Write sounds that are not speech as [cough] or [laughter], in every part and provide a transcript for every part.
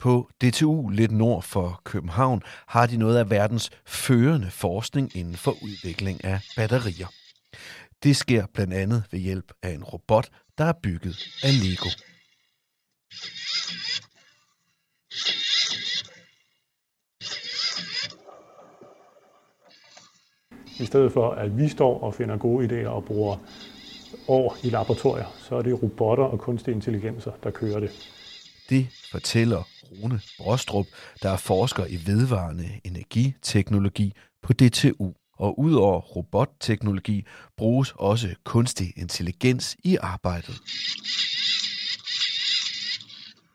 På DTU lidt nord for København har de noget af verdens førende forskning inden for udvikling af batterier. Det sker blandt andet ved hjælp af en robot, der er bygget af Lego. I stedet for, at vi står og finder gode idéer og bruger år i laboratorier, så er det robotter og kunstig intelligenser, der kører det. Det fortæller Rune Brostrup, der er forsker i vedvarende energiteknologi på DTU. Og udover robotteknologi bruges også kunstig intelligens i arbejdet.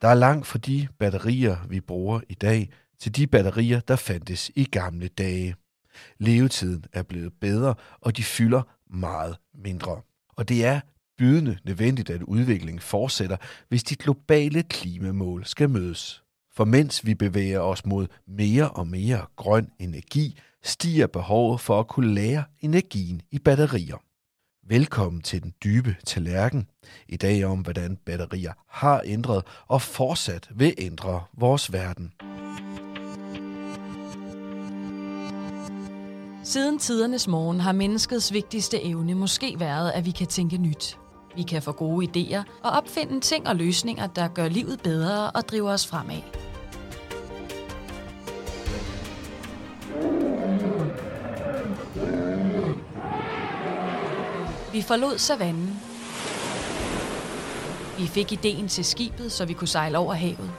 Der er langt fra de batterier, vi bruger i dag, til de batterier, der fandtes i gamle dage. Levetiden er blevet bedre, og de fylder meget mindre. Og det er bydende nødvendigt, at udviklingen fortsætter, hvis de globale klimamål skal mødes. For mens vi bevæger os mod mere og mere grøn energi, stiger behovet for at kunne lære energien i batterier. Velkommen til den dybe tallerken. I dag om, hvordan batterier har ændret og fortsat vil ændre vores verden. Siden tidernes morgen har menneskets vigtigste evne måske været, at vi kan tænke nyt. Vi kan få gode idéer og opfinde ting og løsninger, der gør livet bedre og driver os fremad. Vi forlod savannen. Vi fik ideen til skibet, så vi kunne sejle over havet.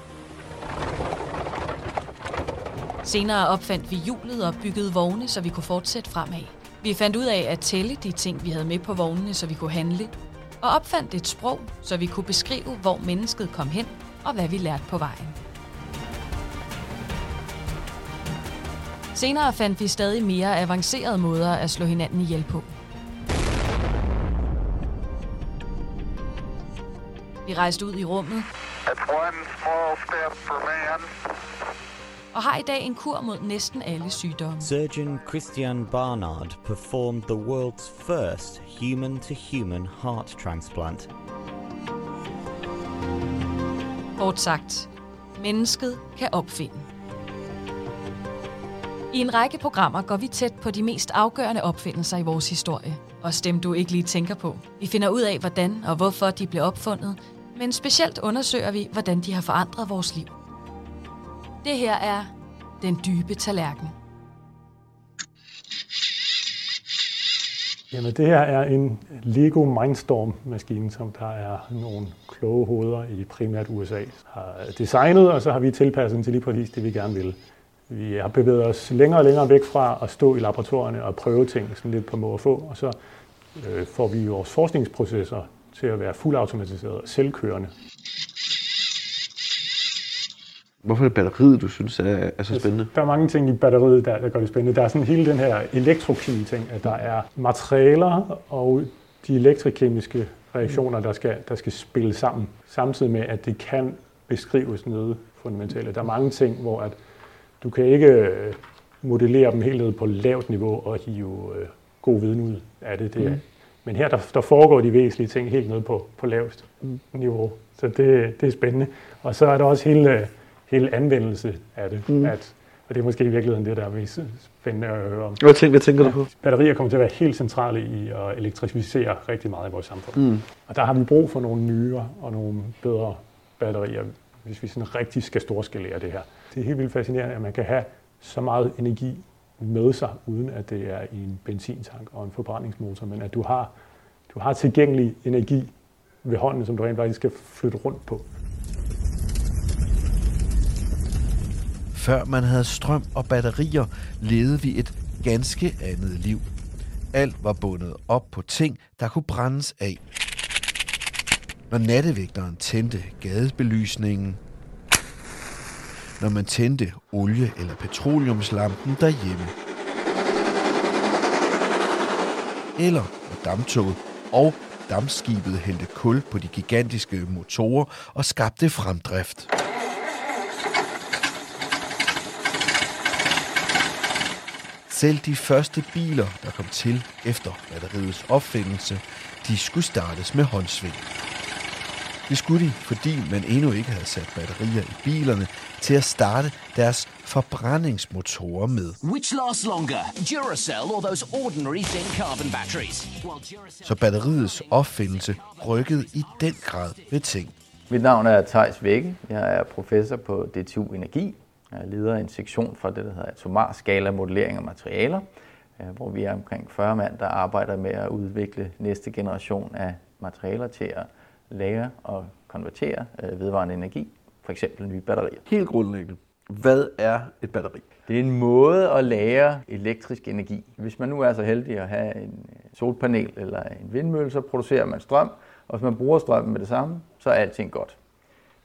Senere opfandt vi hjulet og byggede vogne, så vi kunne fortsætte fremad. Vi fandt ud af at tælle de ting, vi havde med på vognene, så vi kunne handle. Og opfandt et sprog, så vi kunne beskrive, hvor mennesket kom hen og hvad vi lærte på vejen. Senere fandt vi stadig mere avancerede måder at slå hinanden ihjel på. Vi rejste ud i rummet It's one small step for man, og har i dag en kur mod næsten alle sygdomme. Surgeon Christian Barnard performed the world's first human to human heart transplant. Kort sagt, mennesket kan opfinde. I en række programmer går vi tæt på de mest afgørende opfindelser i vores historie. Også dem, du ikke lige tænker på. Vi finder ud af, hvordan og hvorfor de blev opfundet, men specielt undersøger vi, hvordan de har forandret vores liv. Det her er Den Dybe Tallerken. Jamen, det her er en Lego Mindstorm-maskine, som der er nogle kloge hoveder i primært USA har designet, og så har vi tilpasset den til lige præcis det, vi gerne vil. Vi har bevæget os længere og længere væk fra at stå i laboratorierne og prøve ting sådan lidt på må og få, og så øh, får vi vores forskningsprocesser til at være fuldautomatiseret og selvkørende. Hvorfor er det batteriet, du synes er, er så spændende? Der er mange ting i batteriet, der, der gør det spændende. Der er sådan hele den her elektrokemi-ting, at der er materialer og de elektrokemiske reaktioner, der skal, der skal spille sammen, samtidig med, at det kan beskrives nede fundamentalt. Der er mange ting, hvor at du kan ikke øh, modellere dem helt ned på lavt niveau og hive øh, god viden ud af det. det er. Men her der, der foregår de væsentlige ting helt ned på, på lavest niveau. Så det, det er spændende. Og så er der også hele, hele anvendelse af det. Mm. At, og det er måske i virkeligheden det, der er mest spændende at høre om. Hvad tænker, hvad tænker du på? Batterier kommer til at være helt centrale i at elektrificere rigtig meget i vores samfund. Mm. Og der har vi brug for nogle nyere og nogle bedre batterier, hvis vi sådan rigtig skal storskalere det her. Det er helt vildt fascinerende, at man kan have så meget energi med sig, uden at det er i en benzintank og en forbrændingsmotor, men at du har, du har tilgængelig energi ved hånden, som du rent faktisk skal flytte rundt på. Før man havde strøm og batterier, levede vi et ganske andet liv. Alt var bundet op på ting, der kunne brændes af. Når nattevægteren tændte gadebelysningen, når man tændte olie- eller petroleumslampen derhjemme. Eller når damptoget og dampskibet hældte kul på de gigantiske motorer og skabte fremdrift. Selv de første biler, der kom til efter batteriets opfindelse, de skulle startes med håndsving. Det skulle de, fordi man endnu ikke havde sat batterier i bilerne til at starte deres forbrændingsmotorer med. Which lasts longer, Duracell or those ordinary thin carbon batteries? Well, Duracell... Så batteriets opfindelse rykkede i den grad ved ting. Mit navn er Thijs Vække. Jeg er professor på DTU Energi. Jeg leder en sektion for det, der hedder atomar skala modellering af materialer, øh, hvor vi er omkring 40 mand, der arbejder med at udvikle næste generation af materialer til at lagre og konvertere øh, vedvarende energi, for eksempel nye batterier. Helt grundlæggende. Hvad er et batteri? Det er en måde at lagre elektrisk energi. Hvis man nu er så heldig at have en solpanel eller en vindmølle, så producerer man strøm, og hvis man bruger strømmen med det samme, så er alting godt.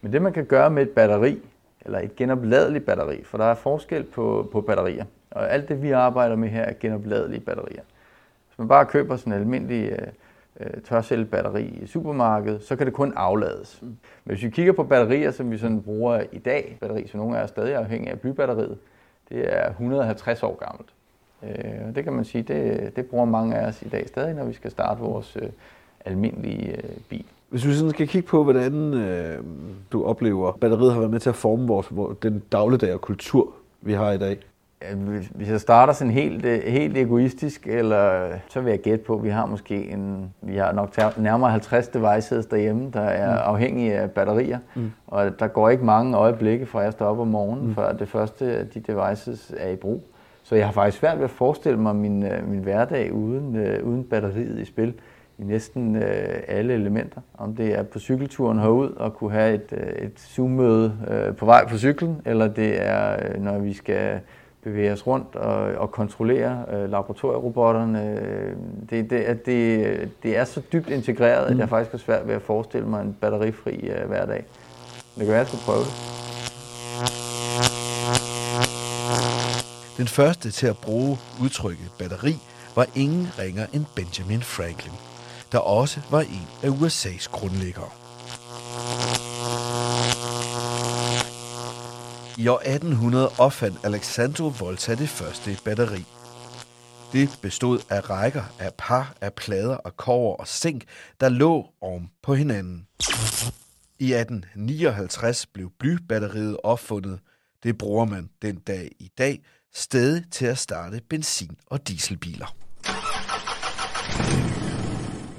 Men det man kan gøre med et batteri, eller et genopladeligt batteri, for der er forskel på, på batterier, og alt det vi arbejder med her er genopladelige batterier. Hvis man bare køber sådan en almindelig øh, øh tørcellebatteri i supermarkedet, så kan det kun aflades. Men hvis vi kigger på batterier, som vi sådan bruger i dag, batteri, som nogle af os stadig afhængige af blybatteriet, det er 150 år gammelt. Øh, det kan man sige, det, det bruger mange af os i dag stadig, når vi skal starte vores øh, almindelige øh, bil. Hvis vi sådan skal kigge på, hvordan øh, du oplever, batteriet har været med til at forme vores, vores, den dagligdag og kultur, vi har i dag. Hvis jeg starter sådan helt, øh, helt egoistisk, eller så vil jeg gætte på, at vi har måske en, vi har nok nærmere 50 devices derhjemme, der er mm. afhængige af batterier. Mm. Og der går ikke mange øjeblikke fra jeg står op om morgenen, mm. før det første af de devices er i brug. Så jeg har faktisk svært ved at forestille mig min, øh, min hverdag uden, øh, uden batteriet i spil i næsten øh, alle elementer. Om det er på cykelturen herud og kunne have et, øh, et Zoom-møde øh, på vej på cyklen, eller det er, øh, når vi skal bevæge os rundt og, og kontrollere øh, laboratorierobotterne. Øh, Det, det, er- det, det er så dybt integreret, at jeg faktisk har svært ved at forestille mig en batterifri øh, hverdag. Det kan være, at jeg skal prøve det. Den første til at bruge udtrykket batteri var ingen ringer end Benjamin Franklin, der også var en af USA's grundlæggere. I år 1800 opfandt Alexandro Volta det første batteri. Det bestod af rækker af par af plader og kover og zink, der lå oven på hinanden. I 1859 blev blybatteriet opfundet. Det bruger man den dag i dag stadig til at starte benzin- og dieselbiler.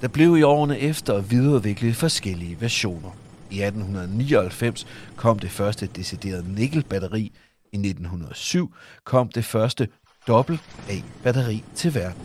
Der blev i årene efter videreudviklet forskellige versioner. I 1899 kom det første deciderede nikkelbatteri. I 1907 kom det første dobbelt-A-batteri til verden.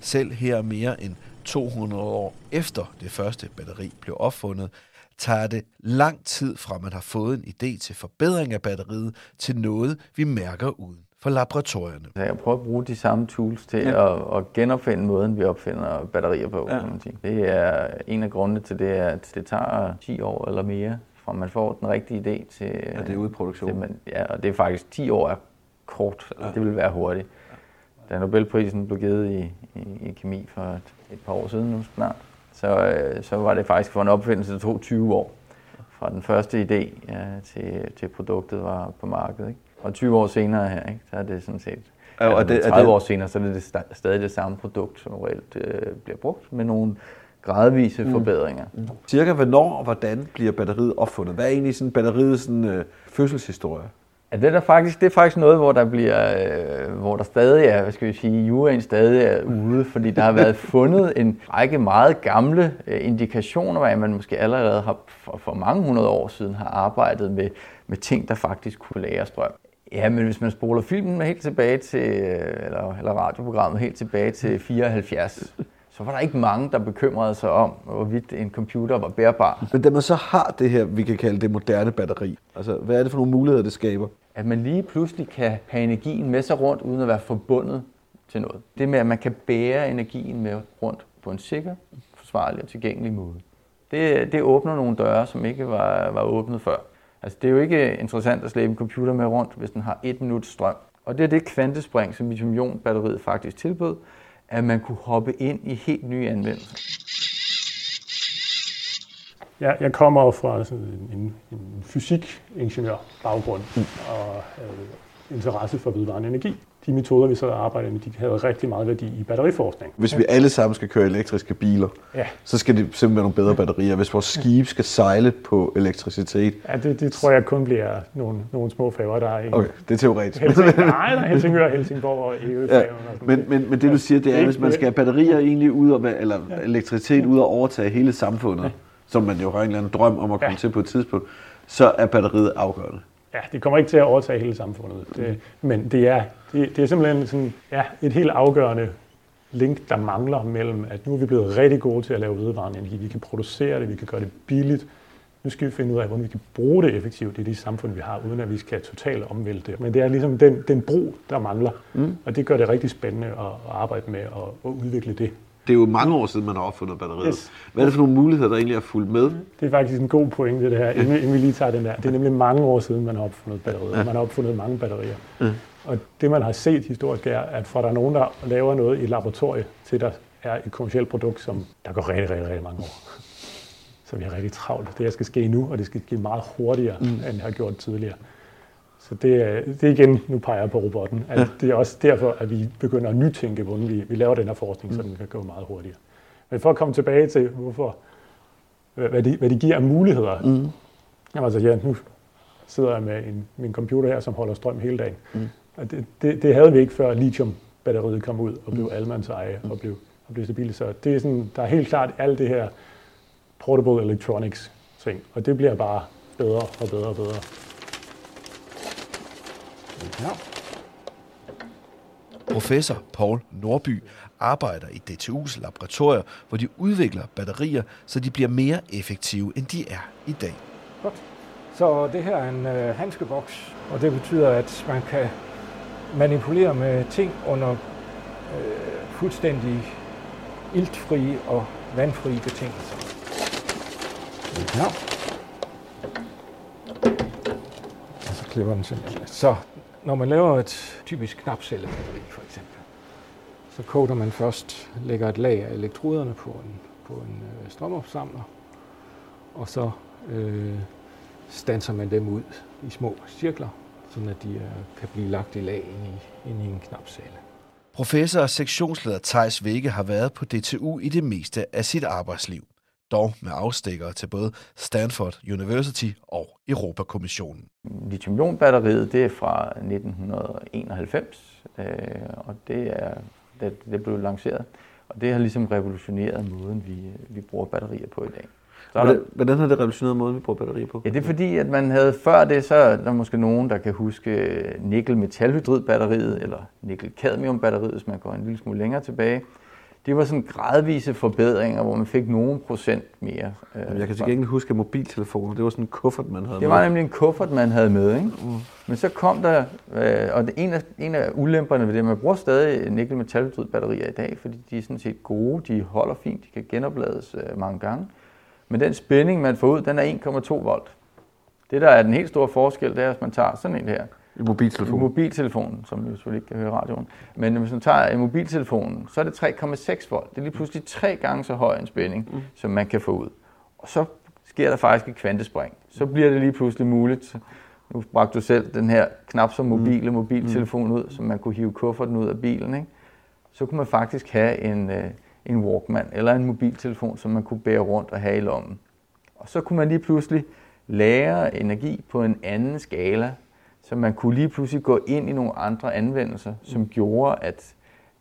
Selv her mere end 200 år efter det første batteri blev opfundet, tager det lang tid fra man har fået en idé til forbedring af batteriet til noget, vi mærker uden for laboratorierne. Så jeg prøver at bruge de samme tools til ja. at, at genopfinde måden, vi opfinder batterier på. Ja. Kan man sige. Det er en af grundene til det, er, at det tager 10 år eller mere, fra man får den rigtige idé til... Ja, det er ude i produktion. til man, ja, og det er faktisk 10 år er kort, ja. det vil være hurtigt. Da Nobelprisen blev givet i, i, i kemi for et, et par år siden nu snart, så, øh, så var det faktisk for en opfindelse, der tog 20 år. Fra den første idé ja, til, til produktet var på markedet. Ikke? Og 20 år senere her, ikke, så er det sådan set... Ja, og altså, det- er 30 det- år senere, så er det, det sta- stadig det samme produkt, som reelt øh, bliver brugt med nogle gradvise mm. forbedringer. Mm. Cirka hvornår og hvordan bliver batteriet opfundet? Hvad er egentlig sådan batteriets sådan, øh, fødselshistorie? Ja, det, er der faktisk, det er faktisk noget, hvor der bliver, øh, hvor der stadig er, hvad skal vi sige, juraen stadig er ude, fordi der har været [laughs] fundet en række meget gamle øh, indikationer af, at man måske allerede har for, for mange hundrede år siden har arbejdet med, med ting, der faktisk kunne lære strøm. Ja, men hvis man spoler filmen helt tilbage til, øh, eller, eller radioprogrammet helt tilbage til 74, så var der ikke mange, der bekymrede sig om, hvorvidt en computer var bærbar. Men da man så har det her, vi kan kalde det moderne batteri, altså hvad er det for nogle muligheder, det skaber? at man lige pludselig kan have energien med sig rundt, uden at være forbundet til noget. Det med, at man kan bære energien med rundt på en sikker, forsvarlig og tilgængelig måde. Det, det åbner nogle døre, som ikke var, var åbnet før. Altså, det er jo ikke interessant at slæbe en computer med rundt, hvis den har et minut strøm. Og det er det kvantespring, som lithium-ion-batteriet faktisk tilbød, at man kunne hoppe ind i helt nye anvendelser. Jeg, jeg kommer fra sådan en, en, en fysikingeniør baggrund mm. og øh, interesse for vedvarende energi. De metoder, vi så arbejdede med, de havde rigtig meget værdi i batteriforskning. Hvis vi alle sammen skal køre elektriske biler, Ja. så skal det simpelthen være nogle bedre batterier. Hvis vores skib skal sejle på elektricitet, Ja, det, det tror jeg kun bliver nogle, nogle små færger, der er i okay, det er teoretisk. Helsing, nej, der er Helsingør, Helsingborg og Ærø. Ja, men, men, men det du siger, det er, at hvis man skal have batterier egentlig ud og, eller elektricitet ud og overtage hele samfundet, som man jo har en eller anden drøm om at komme Ja. til på et tidspunkt, så er batteriet afgørende. Ja, det kommer ikke til at overtage hele samfundet. Det, men det er, det, det er simpelthen sådan, ja, et helt afgørende link, der mangler mellem, at nu er vi blevet rigtig gode til at lave vedvarende energi. Vi kan producere det, vi kan gøre det billigt. Nu skal vi finde ud af, hvordan vi kan bruge det effektivt i de samfund, vi har, uden at vi skal totalt omvælte det. Men det er ligesom den, den bro, der mangler. Mm. Og det gør det rigtig spændende at, at arbejde med og, at udvikle det. Det er jo mange år siden, man har opfundet batteriet. Yes. Hvad er det for nogle muligheder, der egentlig er fulgt med? Det er faktisk en god pointe, det her, inden, inden vi lige tager den der. Det er nemlig mange år siden, man har opfundet batterier. Man har opfundet mange batterier. Og det, man har set historisk, er, at fra der er nogen, der laver noget i et laboratorie, til der er et kommersielt produkt, som der går rigtig, rigtig, rigtig mange år. Så vi har rigtig travlt. Det her skal ske nu, og det skal ske meget hurtigere, mm. end det har gjort tidligere. Så det er, det igen, nu peger jeg på robotten, at ja. det er også derfor, at vi begynder at nytænke, hvordan vi, vi laver den her forskning, så den kan gå meget hurtigere. Men for at komme tilbage til, hvorfor, hvad, hvad, de, hvad de giver af muligheder. Mm. Jamen, altså, ja, nu sidder jeg med en, min computer her, som holder strøm hele dagen. Mm. Og det, det, det havde vi ikke, før lithium-batteriet kom ud og blev almands eje og blev, og blev stabilt. Så det er sådan, der er helt klart alt det her portable electronics ting, og det bliver bare bedre og bedre og bedre. Ja. Professor Paul Norby arbejder i DTU's laboratorier, hvor de udvikler batterier, så de bliver mere effektive, end de er i dag. Godt. Så det her er en øh, handskeboks, og det betyder, at man kan manipulere med ting under øh, fuldstændig iltfrie og vandfrie betingelser. Ja. Og så klipper den simpelthen. Så når man laver et typisk knapcellebatteri for eksempel, så koder man først, lægger et lag af elektroderne på en, på en øh, strømopsamler, og så øh, stanser man dem ud i små cirkler, sådan at de øh, kan blive lagt i lag ind i, ind i en knapcelle. Professor og sektionsleder Tejs Vække har været på DTU i det meste af sit arbejdsliv, dog med afstikkere til både Stanford University og Europakommissionen. Lithium-ion-batteriet, det er fra 1991, øh, og det er det, det blev lanceret. Og det har ligesom revolutioneret måden, vi, vi bruger batterier på i dag. Så er der, Hvordan, hvordan har det revolutioneret måden, vi bruger batterier på? ja, det er fordi, at man havde før det, så er der måske nogen, der kan huske nikkel-metalhydrid-batteriet, eller nikkel-cadmium-batteriet, hvis man går en lille smule længere tilbage. Det var sådan gradvise forbedringer, hvor man fik nogle procent mere. øh, Jeg kan til gengæld huske, at mobiltelefoner, det var sådan en kuffert, man havde Det med. var nemlig en kuffert, man havde med, ikke? Mm. Men så kom der, øh, og det, en, af, en af ulemperne ved det, man bruger stadig nickel metal batterier i dag, fordi de er sådan set gode, de holder fint, de kan genoplades øh, mange gange. Men den spænding, man får ud, den er 1,2 volt. Det, der er den helt store forskel, det er, hvis man tager sådan en her, En mobiltelefon. mobiltelefonen, som jo selvfølgelig ikke kan høre i radioen. Men hvis man tager en mobiltelefonen, så er det 3,6 volt. Det er lige pludselig tre gange så høj en spænding, mm. som man kan få ud. Og så sker der faktisk et kvantespring. Så bliver det lige pludselig muligt. Nu bragte du selv den her knap så mobile mobiltelefon ud, som man kunne hive kufferten ud af bilen. Ikke? Så kunne man faktisk have en, øh, en Walkman eller en mobiltelefon, som man kunne bære rundt og have i lommen. Og så kunne man lige pludselig lære energi på en anden skala, så man kunne lige pludselig gå ind i nogle andre anvendelser, som gjorde, at,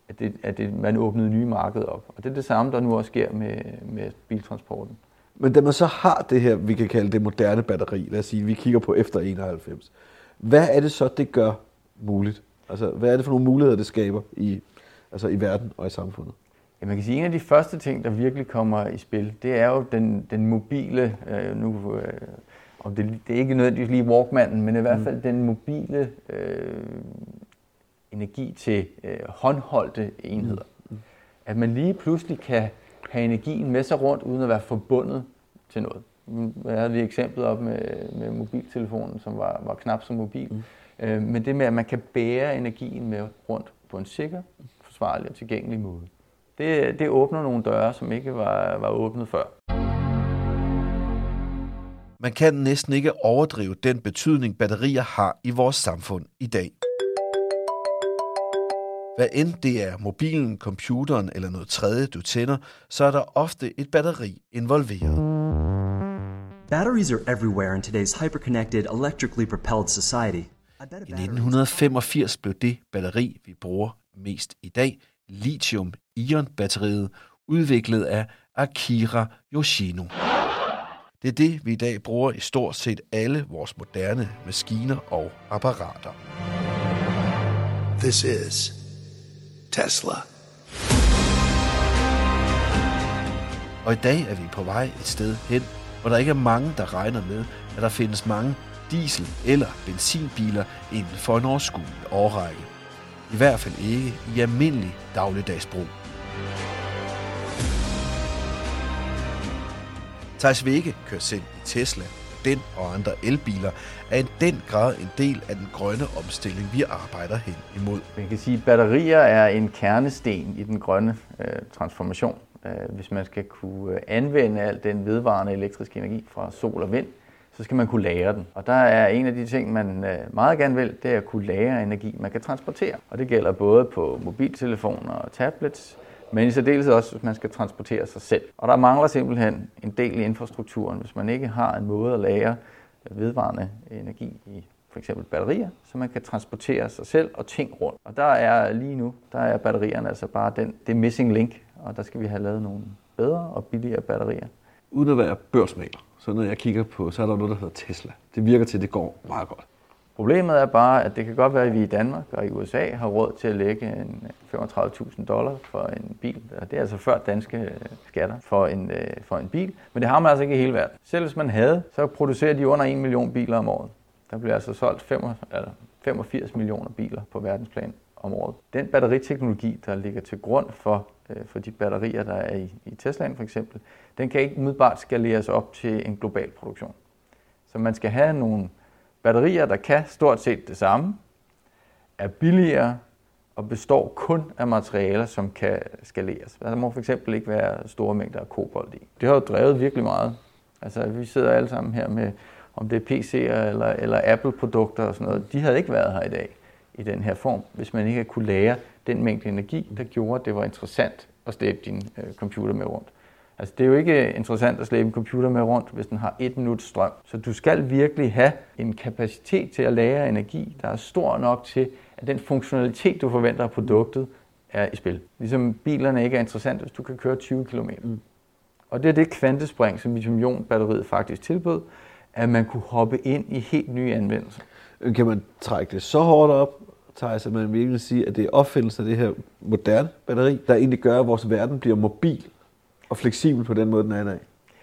at, det, at det, man åbnede nye markeder op. Og det er det samme, der nu også sker med, med biltransporten. Men da man så har det her, vi kan kalde det moderne batteri, lad os sige, vi kigger på efter 91, hvad er det så, det gør muligt? Altså, hvad er det for nogle muligheder, det skaber i, altså i verden og i samfundet? Ja, man kan sige, at en af de første ting, der virkelig kommer i spil, det er jo den, den mobile, øh, nu, øh, og det, det er ikke nødvendigvis lige Walkmanen, men i hvert fald den mobile øh, energi til øh, håndholdte enheder. At man lige pludselig kan have energien med sig rundt, uden at være forbundet til noget. Jeg havde lige eksemplet op med, med mobiltelefonen, som var, var knap så mobil. Mm. Øh, men det med, at man kan bære energien med rundt på en sikker, forsvarlig og tilgængelig måde. Det, det åbner nogle døre, som ikke var, var åbnet før. Man kan næsten ikke overdrive den betydning, batterier har i vores samfund i dag. Hvad end det er mobilen, computeren eller noget tredje, du tænder, så er der ofte et batteri involveret. Batteries are everywhere in today's hyperconnected, electrically propelled society. I 1985 blev det batteri, vi bruger mest i dag, lithium-ion-batteriet, udviklet af Akira Yoshino. Det er det, vi i dag bruger i stort set alle vores moderne maskiner og apparater. This is Tesla. Og i dag er vi på vej et sted hen, hvor der ikke er mange, der regner med, at der findes mange diesel- eller benzinbiler inden for en overskuelig årrække. I hvert fald ikke i almindelig dagligdagsbrug. Thijs Vega kører selv i Tesla. Den og andre elbiler er i den grad en del af den grønne omstilling, vi arbejder hen imod. Man kan sige, at batterier er en kernesten i den grønne øh, transformation. Øh, hvis man skal kunne øh, anvende al den vedvarende elektriske energi fra sol og vind, så skal man kunne lære den. Og der er en af de ting, man øh, meget gerne vil, det er at kunne lære energi, man kan transportere. Og det gælder både på mobiltelefoner og tablets, men i særdeleshed også, hvis man skal transportere sig selv. Og der mangler simpelthen en del i infrastrukturen, hvis man ikke har en måde at lære vedvarende energi i for eksempel batterier, så man kan transportere sig selv og ting rundt. Og der er lige nu, der er batterierne altså bare den, det missing link, og der skal vi have lavet nogle bedre og billigere batterier. Uden at være børsmaler, så når jeg kigger på, så er der noget, der hedder Tesla. Det virker til, at det går meget godt. Problemet er bare, at det kan godt være, at vi i Danmark og i USA har råd til at lægge en øh, 35.000 dollar for en bil. Og det er altså før danske øh, skatter for en, øh, for en bil. Men det har man altså ikke i hele verden. Selv hvis man havde, så producerer de under 1 million biler om året. Der bliver altså solgt 85 millioner biler på verdensplan om året. Den batteriteknologi, der ligger til grund for, for de batterier, der er i, i Teslaen for eksempel, den kan ikke umiddelbart skaleres op til en global produktion. Så man skal have nogle batterier, der kan stort set det samme, er billigere og består kun af materialer, som kan skaleres. Altså, der må fx ikke være store mængder af kobolt i. Det har jo drevet virkelig meget. Altså, vi sidder alle sammen her med, om det er PC'er eller, eller Apple-produkter og sådan noget. De havde ikke været her i dag i den her form, hvis man ikke havde kunne lære den mængde energi, der gjorde, at det var interessant at slæbe din øh, computer med rundt. Altså, det er jo ikke interessant at slæbe en computer med rundt, hvis den har et minut strøm. Så du skal virkelig have en kapacitet til at lære energi, der er stor nok til, at den funktionalitet, du forventer af produktet, er i spil. Ligesom bilerne ikke er interessant, hvis du kan køre 20 km. Mm. Og det er det kvantespring, som lithium-ion-batteriet faktisk tilbød, at man kunne hoppe ind i helt nye anvendelser. Kan man trække det så hårdt op, Thijs, at man virkelig sige, at det er opfindelsen af det her moderne batteri, der egentlig gør, at vores verden bliver mobil og fleksibel på den måde, den er i dag?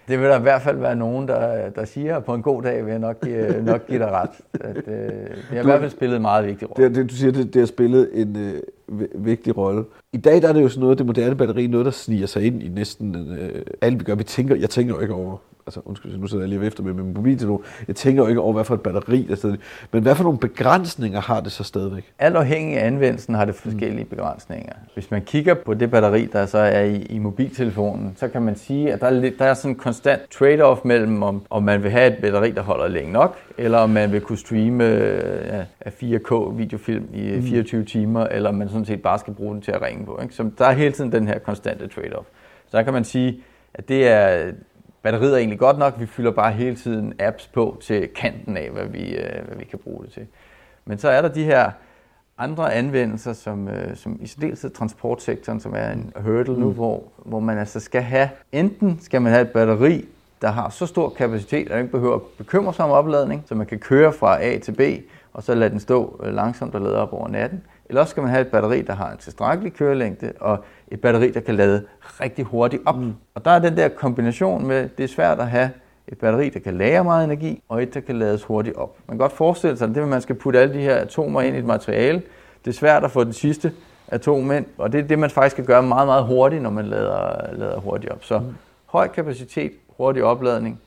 Det vil der i hvert fald være nogen, der, der siger, at på en god dag vil jeg nok give, [laughs] nok give dig ret. At, øh, det har i hvert fald spillet en meget vigtig rolle. Det, det, du siger, det, det har spillet en øh, vigtig rolle. I dag der er det jo sådan noget, det moderne batteri, noget, der sniger sig ind i næsten øh, alt, vi gør. Vi tænker, jeg tænker jo ikke over altså undskyld, nu sidder jeg lige efter med min mobiltelefon. Jeg tænker jo ikke over, hvad for et batteri der sidder Men hvad for nogle begrænsninger har det så stadigvæk? Alt afhængig af anvendelsen har det forskellige mm. begrænsninger. Hvis man kigger på det batteri, der så er i, i mobiltelefonen, så kan man sige, at der er, lidt, der er sådan en konstant trade-off mellem, om, om man vil have et batteri, der holder længe nok, eller om man vil kunne streame ja, 4K videofilm i mm. 24 timer, eller om man sådan set bare skal bruge den til at ringe på. Ikke? Så der er hele tiden den her konstante trade-off. Så der kan man sige, at det er, batteriet er egentlig godt nok, vi fylder bare hele tiden apps på til kanten af, hvad vi, øh, hvad vi kan bruge det til. Men så er der de her andre anvendelser, som, øh, som i særdeleshed transportsektoren, som er en hurdle nu, mm. hvor, hvor man altså skal have, enten skal man have et batteri, der har så stor kapacitet, at man ikke behøver at bekymre sig om opladning, så man kan køre fra A til B, og så lade den stå øh, langsomt og lade op over natten. Eller også skal man have et batteri, der har en tilstrækkelig kørelængde, og et batteri, der kan lade rigtig hurtigt op. Mm. Og der er den der kombination med, det er svært at have et batteri, der kan lagre meget energi, og et, der kan lades hurtigt op. Man kan godt forestille sig, at det, at man skal putte alle de her atomer ind i et materiale, det er svært at få den sidste atom ind, og det er det, man faktisk skal gøre meget, meget hurtigt, når man lader, lader hurtigt op. Så mm. høj kapacitet, hurtig opladning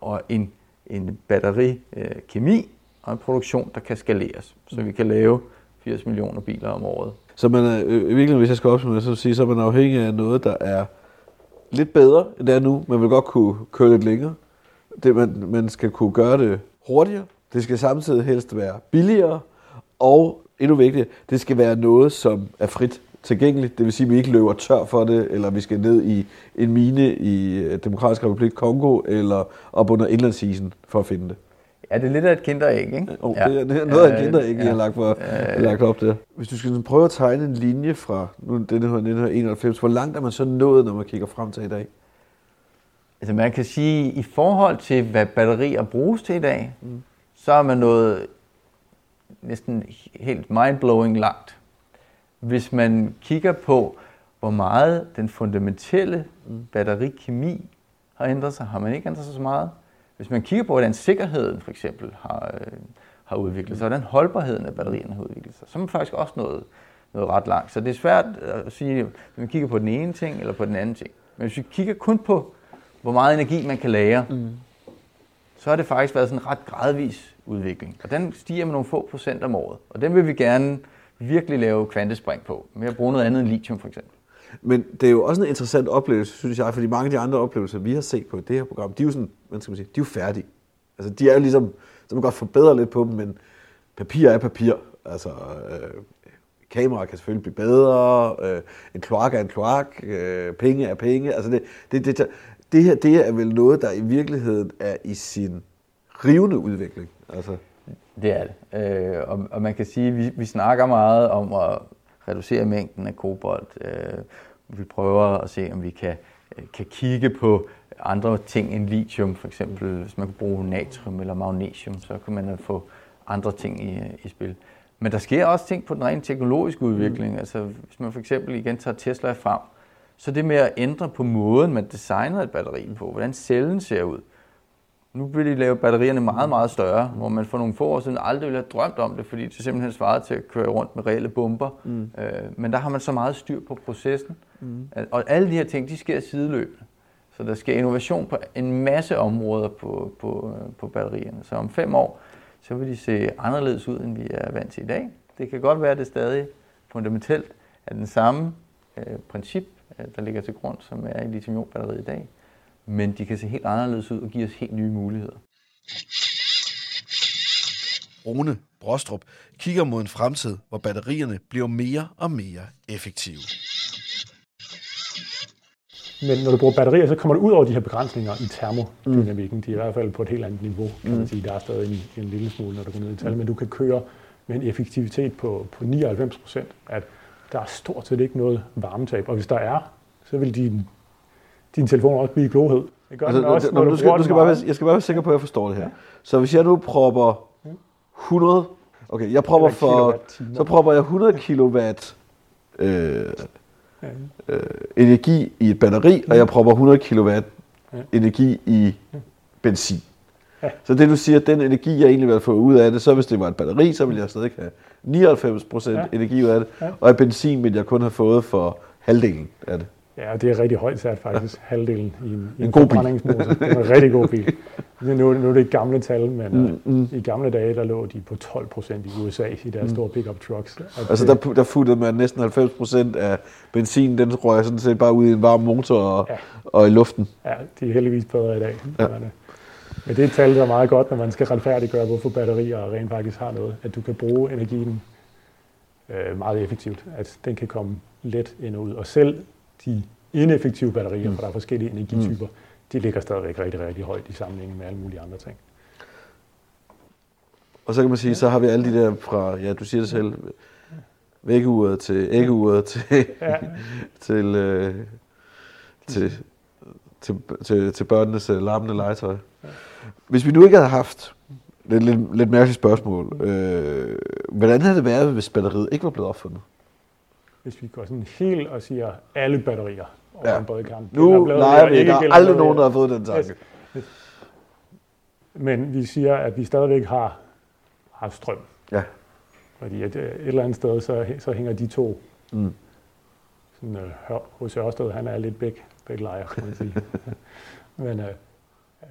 og en, en batterikemi og en produktion, der kan skaleres, så vi kan lave 80 millioner biler om året. Så man er, øh, virkelig, hvis jeg skal opsummere, så sige, så er man afhængig af noget, der er lidt bedre, end det er nu. Man vil godt kunne køre lidt længere. Det, man, man skal kunne gøre det hurtigere. Det skal samtidig helst være billigere. Og endnu vigtigere, det skal være noget, som er frit tilgængeligt. Det vil sige, at vi ikke løber tør for det, eller vi skal ned i en mine i øh, Demokratisk Republik Kongo, eller op under indlandsisen for at finde det. Ja, det er lidt af et kinderæg, ikke? Oh, ja. det, er, det er noget af et Øh, kinderæg, ja. har lagt, for, Øh, lagt op der. Hvis du skal prøve at tegne en linje fra nu, den her 1991, hvor langt er man så nået, når man kigger frem til i dag? Altså man kan sige, i forhold til, hvad batterier bruges til i dag, mm. så er man nået næsten helt mindblowing langt. Hvis man kigger på, hvor meget den fundamentelle batterikemi har ændret sig, har man ikke ændret sig så meget. Hvis man kigger på, hvordan sikkerheden for eksempel har, øh, har udviklet sig, hvordan holdbarheden af batterierne har udviklet sig, så er man faktisk også nået, nået ret langt. Så det er svært at sige, om man kigger på den ene ting eller på den anden ting. Men hvis vi kigger kun på, hvor meget energi man kan lære, mm. så har det faktisk været sådan en ret gradvis udvikling. Og den stiger med nogle få procent om året. Og den vil vi gerne virkelig lave kvantespring på, med at bruge noget andet end lithium for eksempel. Men det er jo også en interessant oplevelse, synes jeg, fordi mange af de andre oplevelser, vi har set på det her program, de er jo sådan, hvad skal man sige, de er jo færdige. Altså, de er jo ligesom, så man kan godt forbedre lidt på dem, men papir er papir. Altså, øh, kamera kan selvfølgelig blive bedre, øh, en kloak er en kloak, øh, penge er penge. Altså, det, det, det, det her, det er vel noget, der i virkeligheden er i sin rivende udvikling. Altså, Det er det. Øh, og, og man kan sige, at vi, vi snakker meget om at reducere mængden af kobolt. Øh, vi prøver at se, om vi kan, øh, kan kigge på andre ting end lithium. For eksempel, hvis man kan bruge natrium eller magnesium, så kan man få andre ting i, i spil. Men der sker også ting på den rent teknologiske udvikling. Mm. Altså, hvis man for eksempel igen tager Tesla frem, så det med at ændre på måden, man designer et batteri på, hvordan cellen ser ud, nu vil de lave batterierne meget, meget større, hvor man for nogle få år siden aldrig ville have drømt om det, fordi det simpelthen svarede til at køre rundt med reelle bomber. Mm. Øh, men der har man så meget styr på processen. Mm. Og alle de her ting, de sker sideløbende. Så der sker innovation på en masse områder på, på, på batterierne. Så om fem år, så vil de se anderledes ud, end vi er vant til i dag. Det kan godt være, at det stadig fundamentelt er den samme øh, princip, øh, der ligger til grund, som er i lithium-ion-batteriet i dag men de kan se helt anderledes ud og give os helt nye muligheder. Rune Brostrup kigger mod en fremtid, hvor batterierne bliver mere og mere effektive. Men når du bruger batterier, så kommer du ud over de her begrænsninger i termodynamikken. De er i hvert fald på et helt andet niveau, kan man sige. Der er stadig en, en lille smule, når du går ned i tal, men du kan køre med en effektivitet på, på 99 procent, at der er stort set ikke noget varmetab. Og hvis der er, så vil din, din telefon også blive glohed. Det gør altså, den også, når, når du, skal, du skal bare være, jeg skal bare være sikker på, at jeg forstår det her. Så hvis jeg nu propper 100... Okay, jeg propper for... Så propper jeg 100 kilowatt øh, øh, energi i et batteri, og jeg propper 100 kilowatt energi i benzin. Så det du siger, den energi, jeg egentlig vil få ud af det, så hvis det var et batteri, så ville jeg stadig have 99 procent Ja. energi ud af det, Ja. og i benzin ville jeg kun have fået for halvdelen af det. Ja, det er rigtig højt sat faktisk, [laughs] halvdelen i en, i En en god bil. Det er en rigtig god bil. Nu, nu er det gamle tal, men Mm, mm, mm. i gamle dage, der lå de på 12 procent i USA i deres Mm. store pickup trucks. Og Altså det- der, der futtede man næsten 90 procent af benzin, den røg sådan set bare ud i en varm motor og, ja. og i luften. Ja, de er heldigvis bedre i dag. Ja. Men, øh, det er et tal, der er meget godt, når man skal retfærdiggøre, hvorfor batterier rent faktisk har noget. At du kan bruge energien øh, meget effektivt. At den kan komme let ind og ud. Og selv de ineffektive batterier, mm. for der er forskellige energityper, mm. de ligger stadigvæk rigtig, rigtig højt i sammenligning med alle mulige andre ting. Og så kan man sige, så har vi alle de der fra, ja du siger det selv, væggeuret til æggeuret til, Ja. til, øh, til, til, til, til børnenes larmende legetøj. Hvis vi nu ikke havde haft, det er et lidt, lidt mærkeligt spørgsmål, øh, hvordan havde det været, hvis batteriet ikke var blevet opfundet? Hvis vi går sådan helt og siger alle batterier over Ja. en bådkamp. Nu leger vi ikke. Der er aldrig nogen, der har fået den tanke. Men vi siger, at vi stadigvæk har, har strøm. Ja. Fordi at, øh, et eller andet sted, så, så hænger de to. Mm. Sådan, øh, hos Ørsted, han er lidt begge, begge lejre, kan man sige. [laughs] Men øh, øh,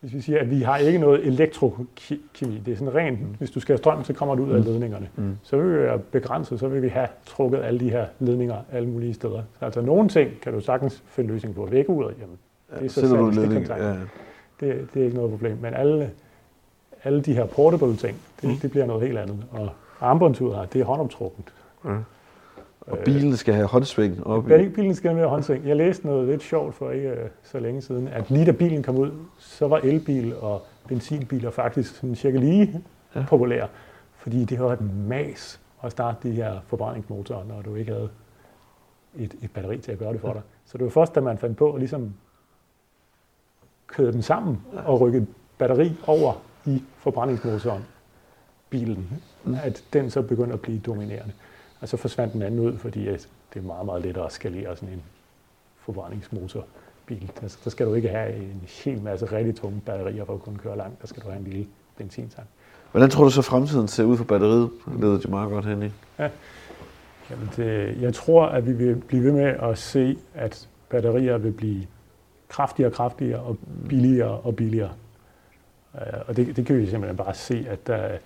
hvis vi siger, at vi har ikke noget elektrokemi, det er sådan rent, mm. hvis du skal have strøm, så kommer du ud af Mm. ledningerne. Mm. Så vil vi være begrænset, så vil vi have trukket alle de her ledninger alle mulige steder. Så altså nogle ting kan du sagtens finde løsning på. Vækkeuret, jamen, det er så i ledning, stikkontakten. ja. Det, det er ikke noget problem. Men alle, alle de her portable ting, det, Mm. det bliver noget helt andet. Og armbåndsuret her, det er håndoptrukket. Ja. Og bilen skal have håndsving op i. Bilen skal have håndsving. Jeg læste noget lidt sjovt for ikke øh, så længe siden, at lige da bilen kom ud, så var elbil og benzinbiler faktisk sådan cirka lige ja. populære. Fordi det var et mas at starte de her forbrændingsmotorer, når du ikke havde et, et batteri til at gøre det for dig. Så det var først, da man fandt på at ligesom køre dem sammen og rykke batteri over i forbrændingsmotoren, bilen, at den så begyndte at blive dominerende. Og så forsvandt den anden ud, fordi det er meget, meget lettere at skalere sådan en forbrændingsmotorbil. Der, der skal du ikke have en hel masse rigtig tunge batterier for at kunne køre langt. Der skal du have en lille benzintank. Hvordan tror du så fremtiden ser ud for batteriet? Det leder de meget godt hen i. Ja. Jamen det, jeg tror, at vi vil blive ved med at se, at batterier vil blive kraftigere og kraftigere og billigere og billigere. Øh, og det, det kan vi simpelthen bare se, at der,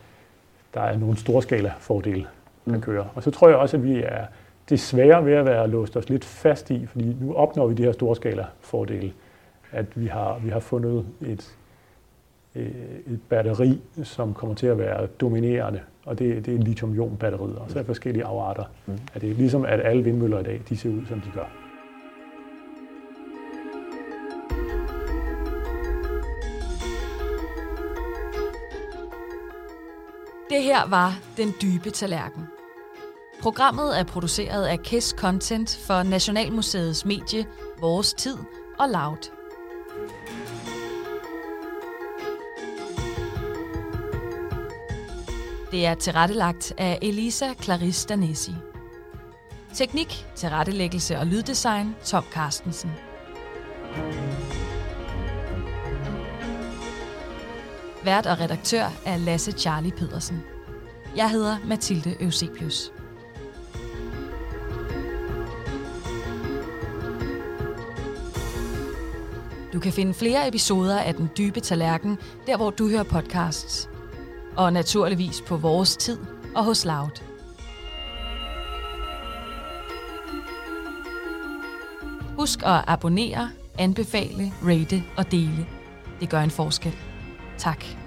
der er nogle storskala fordele, der kører. Og så tror jeg også, at vi er desværre ved at være låst os lidt fast i, fordi nu opnår vi de her storskala fordele, at vi har, vi har fundet et, øh, et batteri, som kommer til at være dominerende, og det, det er lithium-ion-batteriet, og så er forskellige afarter. Mm. At det er ligesom, at alle vindmøller i dag, de ser ud, som de gør. Det her var Den Dybe Tallerken. Programmet er produceret af KISS Content for Nationalmuseets medie Vores Tid og Loud. Det er tilrettelagt af Elisa Clarisse Danesi. Teknik, tilrettelæggelse og lyddesign Tom Carstensen. Vært og redaktør er Lasse Charlie Pedersen. Jeg hedder Mathilde Eusebius. Du kan finde flere episoder af Den Dybe Tallerken, der hvor du hører podcasts. Og naturligvis på vores tid og hos Loud. Husk at abonnere, anbefale, rate og dele. Det gør en forskel. Tak.